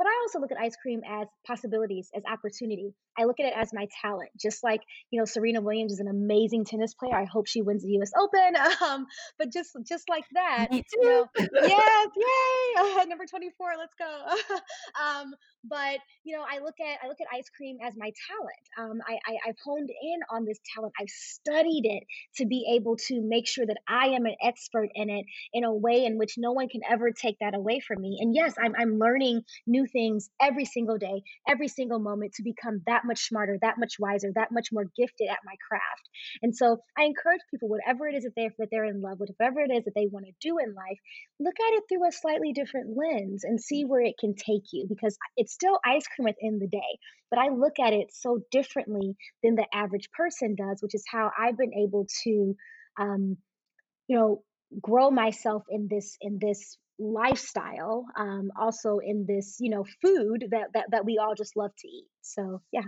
But I also look at ice cream as possibilities, as opportunity. I look at it as my talent, just like, you know, Serena Williams is an amazing tennis player. I hope she wins the US Open. Um, but just just like that, Me you too. know, yes, yay, number 24, let's go. um, but you know, I look at I look at ice cream as my talent. Um, I, I I've honed in on this talent. I've studied it to be able to make sure that I am an expert in it in a way in which no one can ever take that away from me. And yes, I'm I'm learning new things every single day, every single moment to become that much smarter, that much wiser, that much more gifted at my craft. And so I encourage people, whatever it is that they're that they're in love with, whatever it is that they want to do in life, look at it through a slightly different lens and see where it can take you because it's still ice cream at the end of the day. But I look at it so differently than the average person does, which is how I've been able to um, you know, grow myself in this in this lifestyle um also in this you know food that that, that we all just love to eat so yeah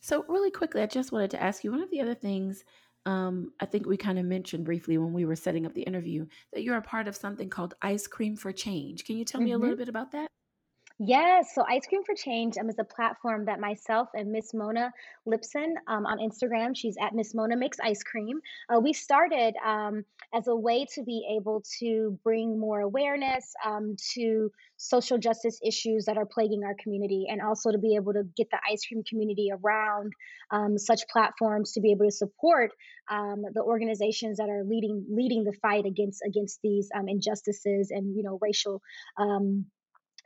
So, really quickly, I just wanted to ask you one of the other things um, I think we kind of mentioned briefly when we were setting up the interview that you're a part of something called Ice Cream for Change. Can you tell me a little hmm bit about that? Yes, so Ice Cream for Change um, is a platform that myself and Miss Mona Lipson um, on Instagram, she's at Miss Mona Makes Ice Cream. Uh, we started um, as a way to be able to bring more awareness um, to social justice issues that are plaguing our community, and also to be able to get the ice cream community around um, such platforms to be able to support um, the organizations that are leading leading the fight against against these um, injustices and you know racial. Um,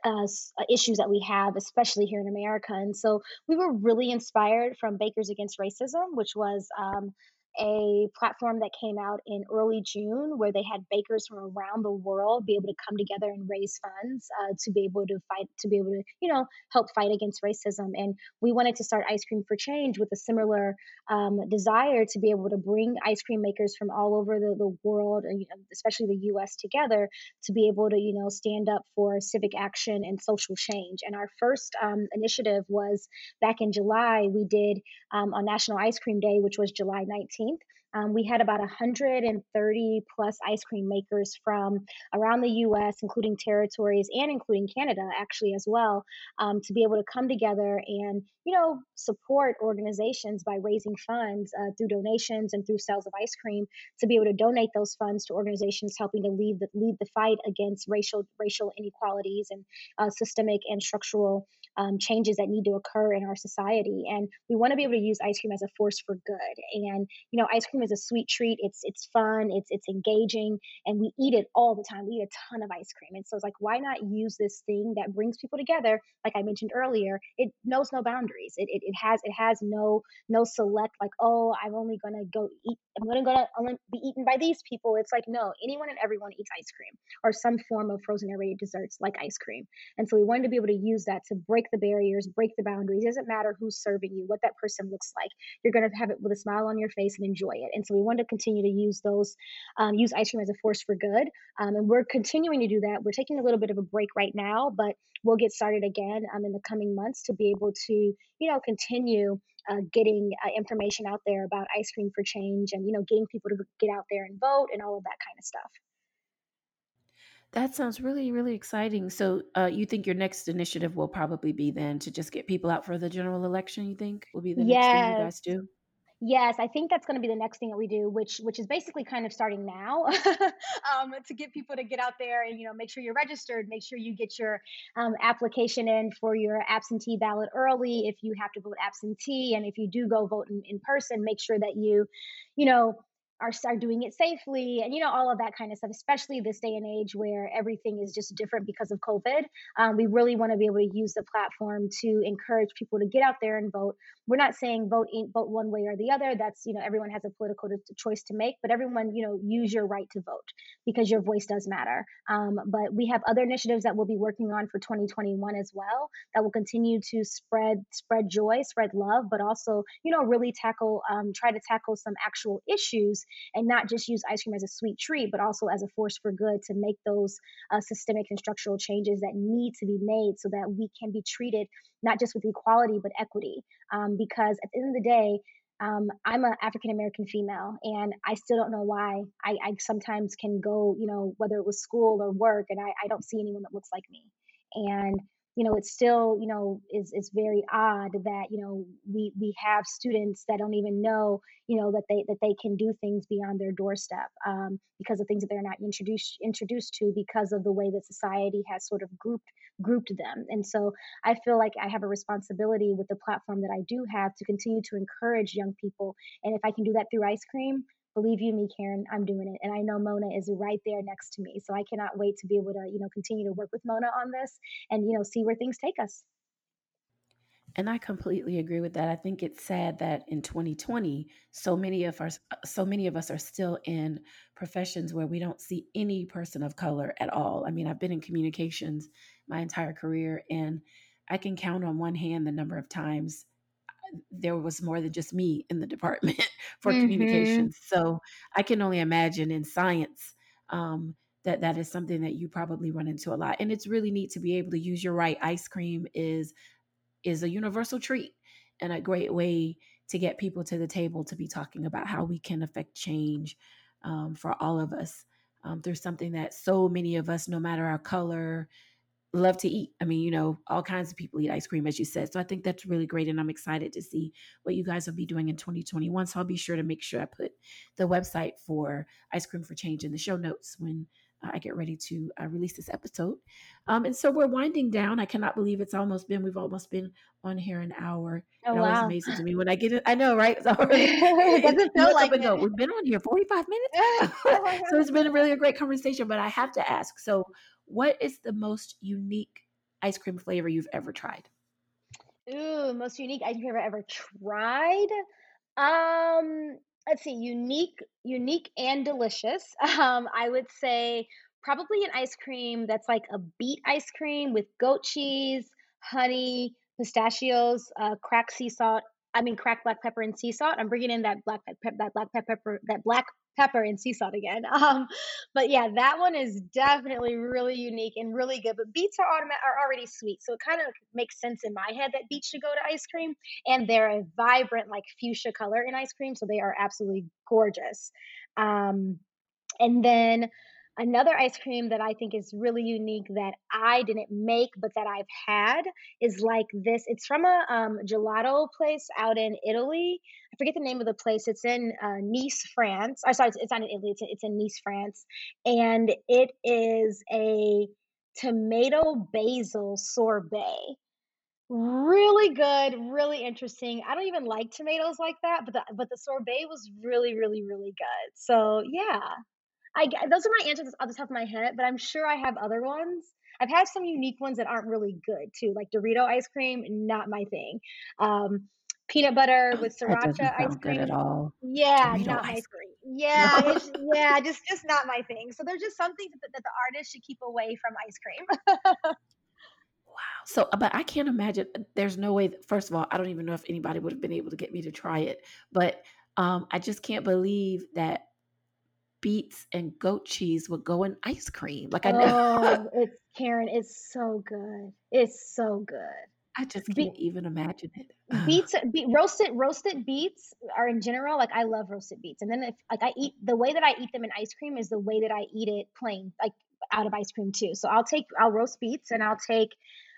uh, uh, issues that we have, especially here in America. And so we were really inspired from Bakers Against Racism, which was um, a platform that came out in early June where they had bakers from around the world be able to come together and raise funds uh, to be able to fight, to be able to, you know, help fight against racism. And we wanted to start Ice Cream for Change with a similar um, desire to be able to bring ice cream makers from all over the, the world, especially the US, together to be able to, you know, stand up for civic action and social change. And our first um, initiative was back in July, we did um, on National Ice Cream Day, which was July 19th. Um, we had about 130 plus ice cream makers from around the US, including territories and including Canada, actually, as well, um, to be able to come together and, you know, support organizations by raising funds uh, through donations and through sales of ice cream to be able to donate those funds to organizations helping to lead the, lead the fight against racial, racial inequalities and uh, systemic and structural um, changes that need to occur in our society. And we want to be able to use ice cream as a force for good. And you know, ice cream is a sweet treat. It's it's fun. It's it's engaging, and we eat it all the time. We eat a ton of ice cream, and so it's like, why not use this thing that brings people together? Like I mentioned earlier, it knows no boundaries. It it, it has it has no no select like, oh, I'm only gonna go eat. I'm gonna go to only be eaten by these people. It's like no, anyone and everyone eats ice cream or some form of frozen aerated desserts like ice cream. And so we wanted to be able to use that to break the barriers, break the boundaries. It doesn't matter who's serving you, what that person looks like. You're going to have it with a smile on your face and enjoy it. And so we want to continue to use those, um, use ice cream as a force for good. Um, and we're continuing to do that. We're taking a little bit of a break right now, but we'll get started again um, in the coming months to be able to, you know, continue uh, getting uh, information out there about ice cream for change and you know getting people to get out there and vote and all of that kind of stuff That sounds really, really exciting. So, uh, you think your next initiative will probably be then to just get people out for the general election, you think will be the next thing you guys do? Yes, I think that's going to be the next thing that we do, which which is basically kind of starting now, um, to get people to get out there and you know make sure you're registered, make sure you get your um, application in for your absentee ballot early if you have to vote absentee, and if you do go vote in, in person, make sure that you, you know, are doing it safely and you know all of that kind of stuff especially this day and age where everything is just different because of covid um, we really want to be able to use the platform to encourage people to get out there and vote. We're not saying vote in, vote one way or the other that's you know everyone has a political to choice to make but everyone you know use your right to vote because your voice does matter. Um, but we have other initiatives that we'll be working on for 2021 as well that will continue to spread spread joy spread love but also you know really tackle um, try to tackle some actual issues and not just use ice cream as a sweet treat, but also as a force for good to make those uh, systemic and structural changes that need to be made so that we can be treated not just with equality, but equity. Um, because at the end of the day, um, I'm an African American female, and I still don't know why. I, I, sometimes can go, you know, whether it was school or work, and I, I don't see anyone that looks like me. and you know, it's still, you know, is is very odd that, you know, we we have students that don't even know, you know, that they that they can do things beyond their doorstep um, because of things that they're not introduced introduced to because of the way that society has sort of grouped grouped them. And so I feel like I have a responsibility with the platform that I do have to continue to encourage young people. And if I can do that through ice cream, believe you me karen i'm doing it and i know mona is right there next to me so i cannot wait to be able to you know continue to work with mona on this and you know see where things take us and I completely agree with that. I think it's sad that in 2020, so many of us, uh, so many of us are still in professions where we don't see any person of color at all. I mean, I've been in communications my entire career, and I can count on one hand the number of times there was more than just me in the department for mm-hmm. communications. So I can only imagine in science um, that that is something that you probably run into a lot. And it's really neat to be able to use your right. Ice cream is is a universal treat and a great way to get people to the table to be talking about how we can affect change um, for all of us um, through something that so many of us, no matter our color, love to eat. I mean, you know, all kinds of people eat ice cream, as you said. So I think that's really great. And I'm excited to see what you guys will be doing in 2021. So I'll be sure to make sure I put the website for Ice Cream for Change in the show notes when uh, I get ready to uh, release this episode. Um, and so we're winding down. I cannot believe it's almost been, we've almost been on here an hour. Oh, it wow. amazing to me when I get it. I know, right? It's already, it doesn't feel like it. We've been on here 45 minutes. so it's been really a great conversation, but I have to ask. So what is the most unique ice cream flavor you've ever tried? Ooh, most unique ice cream I've ever tried. Um, let's see, unique, unique and delicious. Um, I would say probably an ice cream that's like a beet ice cream with goat cheese, honey, pistachios, uh, cracked sea salt. I mean, cracked black pepper and sea salt. I'm bringing in that black pepper, that black pepper, that black pepper and sea salt again. Um, but yeah, that one is definitely really unique and really good. But beets are automatic are already sweet, so it kind of makes sense in my head that beets should go to ice cream. And they're a vibrant like fuchsia color in ice cream, so they are absolutely gorgeous. Um, and then Another ice cream that I think is really unique that I didn't make but that I've had is like this. It's from a um, gelato place out in Italy. I forget the name of the place. It's in uh, Nice, France. Or sorry, it's, it's not in Italy. It's in, it's in Nice, France, and it is a tomato basil sorbet really good, really interesting. I don't even like tomatoes like that, but the but the sorbet was really, really, really good. So yeah, I those are my answers off the top of my head, but I'm sure I have other ones. I've had some unique ones that aren't really good too, like Dorito ice cream, not my thing. Um, peanut butter with sriracha ice cream at all. Yeah, Dorito not my cream. Yeah, no. yeah, just just not my thing. So there's just something that, that the artist should keep away from ice cream. wow. So, but I can't imagine. There's no way. That, first of all, I don't even know if anybody would have been able to get me to try it. But um, I just can't believe that beets and goat cheese would go in ice cream. Like I know. Oh, it's Karen. It's so good. It's so good. I just can't Be- even imagine it. beets, be- roasted roasted beets are in general like I love roasted beets, and then if like I eat the way that I eat them in ice cream is the way that I eat it plain, like out of ice cream too. So I'll take I'll roast beets and I'll take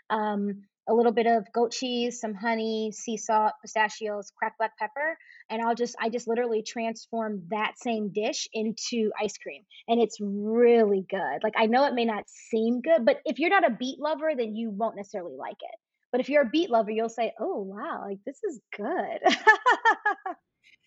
um a little bit of goat cheese, some honey, sea salt, pistachios, cracked black pepper, and I'll just I just literally transform that same dish into ice cream, and it's really good. Like I know it may not seem good, but if you're not a beet lover, then you won't necessarily like it. But if you're a beet lover, you'll say, "Oh wow, like this is good."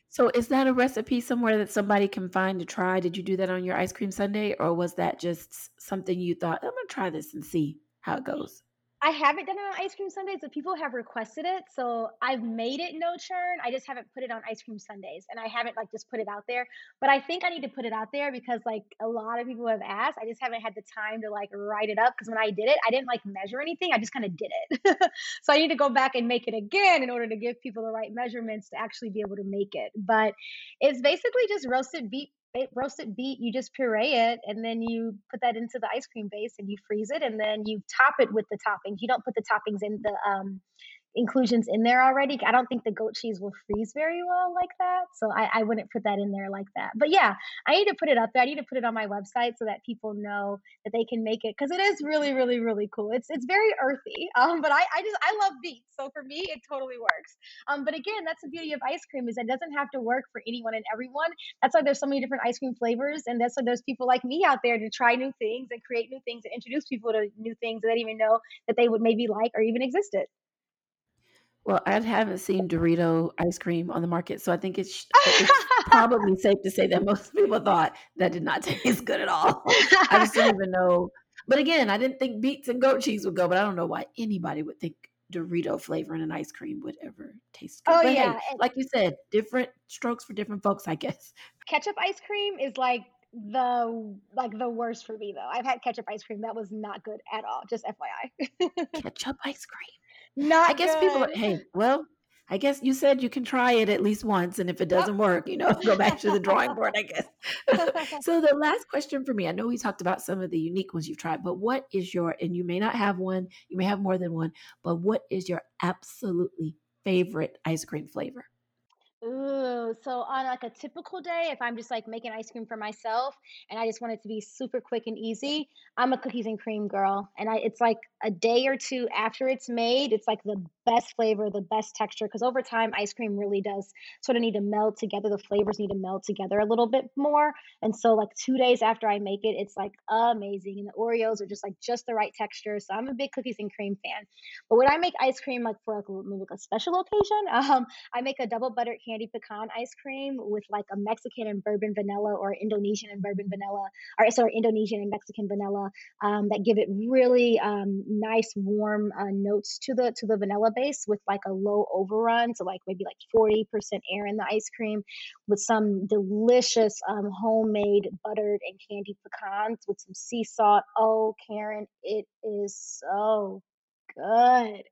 so is that a recipe somewhere that somebody can find to try? Did you do that on your ice cream sundae, or was that just something you thought, "I'm gonna try this and see how it goes"? I haven't done it on ice cream Sundays, but people have requested it. So I've made it no churn. I just haven't put it on ice cream Sundays and I haven't like just put it out there. But I think I need to put it out there because like a lot of people have asked. I just haven't had the time to like write it up because when I did it, I didn't like measure anything. I just kind of did it. so I need to go back and make it again in order to give people the right measurements to actually be able to make it. But it's basically just roasted beet roasted beet, you just puree it and then you put that into the ice cream base and you freeze it and then you top it with the toppings. You don't put the toppings in the um inclusions in there already. I don't think the goat cheese will freeze very well like that. So I, I wouldn't put that in there like that. But yeah, I need to put it up there. I need to put it on my website so that people know that they can make it because it is really, really, really cool. It's it's very earthy. Um, but I, I just I love beets. So for me it totally works. Um, but again, that's the beauty of ice cream is it doesn't have to work for anyone and everyone. That's why there's so many different ice cream flavors and that's why there's people like me out there to try new things and create new things and introduce people to new things that they didn't even know that they would maybe like or even existed. Well, I haven't seen Dorito ice cream on the market, so I think it's, it's probably safe to say that most people thought that did not taste good at all. I just didn't even know. But again, I didn't think beets and goat cheese would go, but I don't know why anybody would think Dorito flavor in an ice cream would ever taste good. Oh but yeah, hey, like you said, different strokes for different folks, I guess. Ketchup ice cream is like the like the worst for me though. I've had ketchup ice cream that was not good at all. Just FYI. ketchup ice cream. Not I guess good. people, hey, well, I guess you said you can try it at least once, and if it doesn't work, you know, go back to the drawing board, I guess. so, the last question for me I know we talked about some of the unique ones you've tried, but what is your, and you may not have one, you may have more than one, but what is your absolutely favorite ice cream flavor? Ooh, so on like a typical day, if I'm just like making ice cream for myself and I just want it to be super quick and easy, I'm a cookies and cream girl. And I it's like a day or two after it's made, it's like the best flavor, the best texture. Because over time, ice cream really does sort of need to meld together. The flavors need to meld together a little bit more. And so like two days after I make it, it's like amazing. And the Oreos are just like just the right texture. So I'm a big cookies and cream fan. But when I make ice cream like for like, a special occasion, um, I make a double buttered candy pecan ice cream with like a Mexican and bourbon vanilla or Indonesian and bourbon vanilla, or sorry, Indonesian and Mexican vanilla um, that give it really um, nice warm uh, notes to the to the vanilla base with like a low overrun, so like maybe like 40% air in the ice cream, with some delicious um, homemade buttered and candied pecans with some sea salt. Oh, Karen, it is so good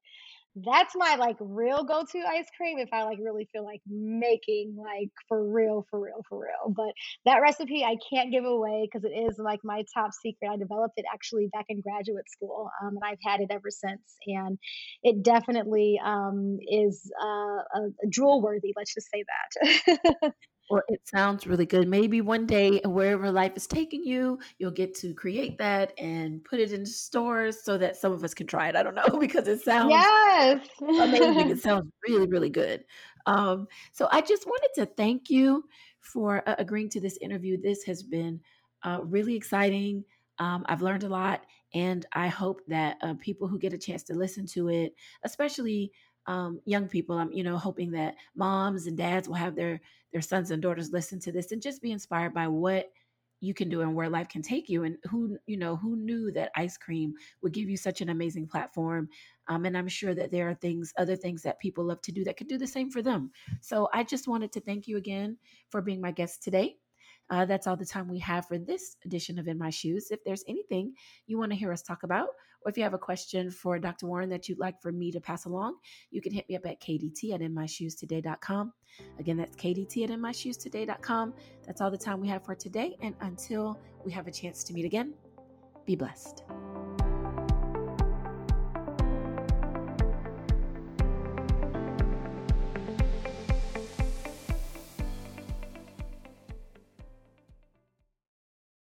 that's my like real go-to ice cream if I like really feel like making like for real, for real, for real. But that recipe I can't give away because it is like my top secret. I developed it actually back in graduate school, um, and I've had it ever since. And it definitely um, is uh, a, a drool worthy. Let's just say that. Well, it sounds really good. Maybe one day, wherever life is taking you, you'll get to create that and put it in stores so that some of us can try it. I don't know because it sounds yes amazing. It sounds really, really good. Um, so I just wanted to thank you for uh, agreeing to this interview. This has been uh, really exciting. Um, I've learned a lot, and I hope that uh, people who get a chance to listen to it, especially um, young people. I'm, you know, hoping that moms and dads will have their their sons and daughters listen to this and just be inspired by what you can do and where life can take you. And who, you know, who knew that ice cream would give you such an amazing platform? Um, and I'm sure that there are things, other things that people love to do that could do the same for them. So I just wanted to thank you again for being my guest today. Uh, that's all the time we have for this edition of In My Shoes. If there's anything you want to hear us talk about, or if you have a question for Dr. Warren that you'd like for me to pass along, you can hit me up at kdt at inmyshoestoday.com. Again, that's kdt at inmyshoestoday.com. That's all the time we have for today. And until we have a chance to meet again, be blessed.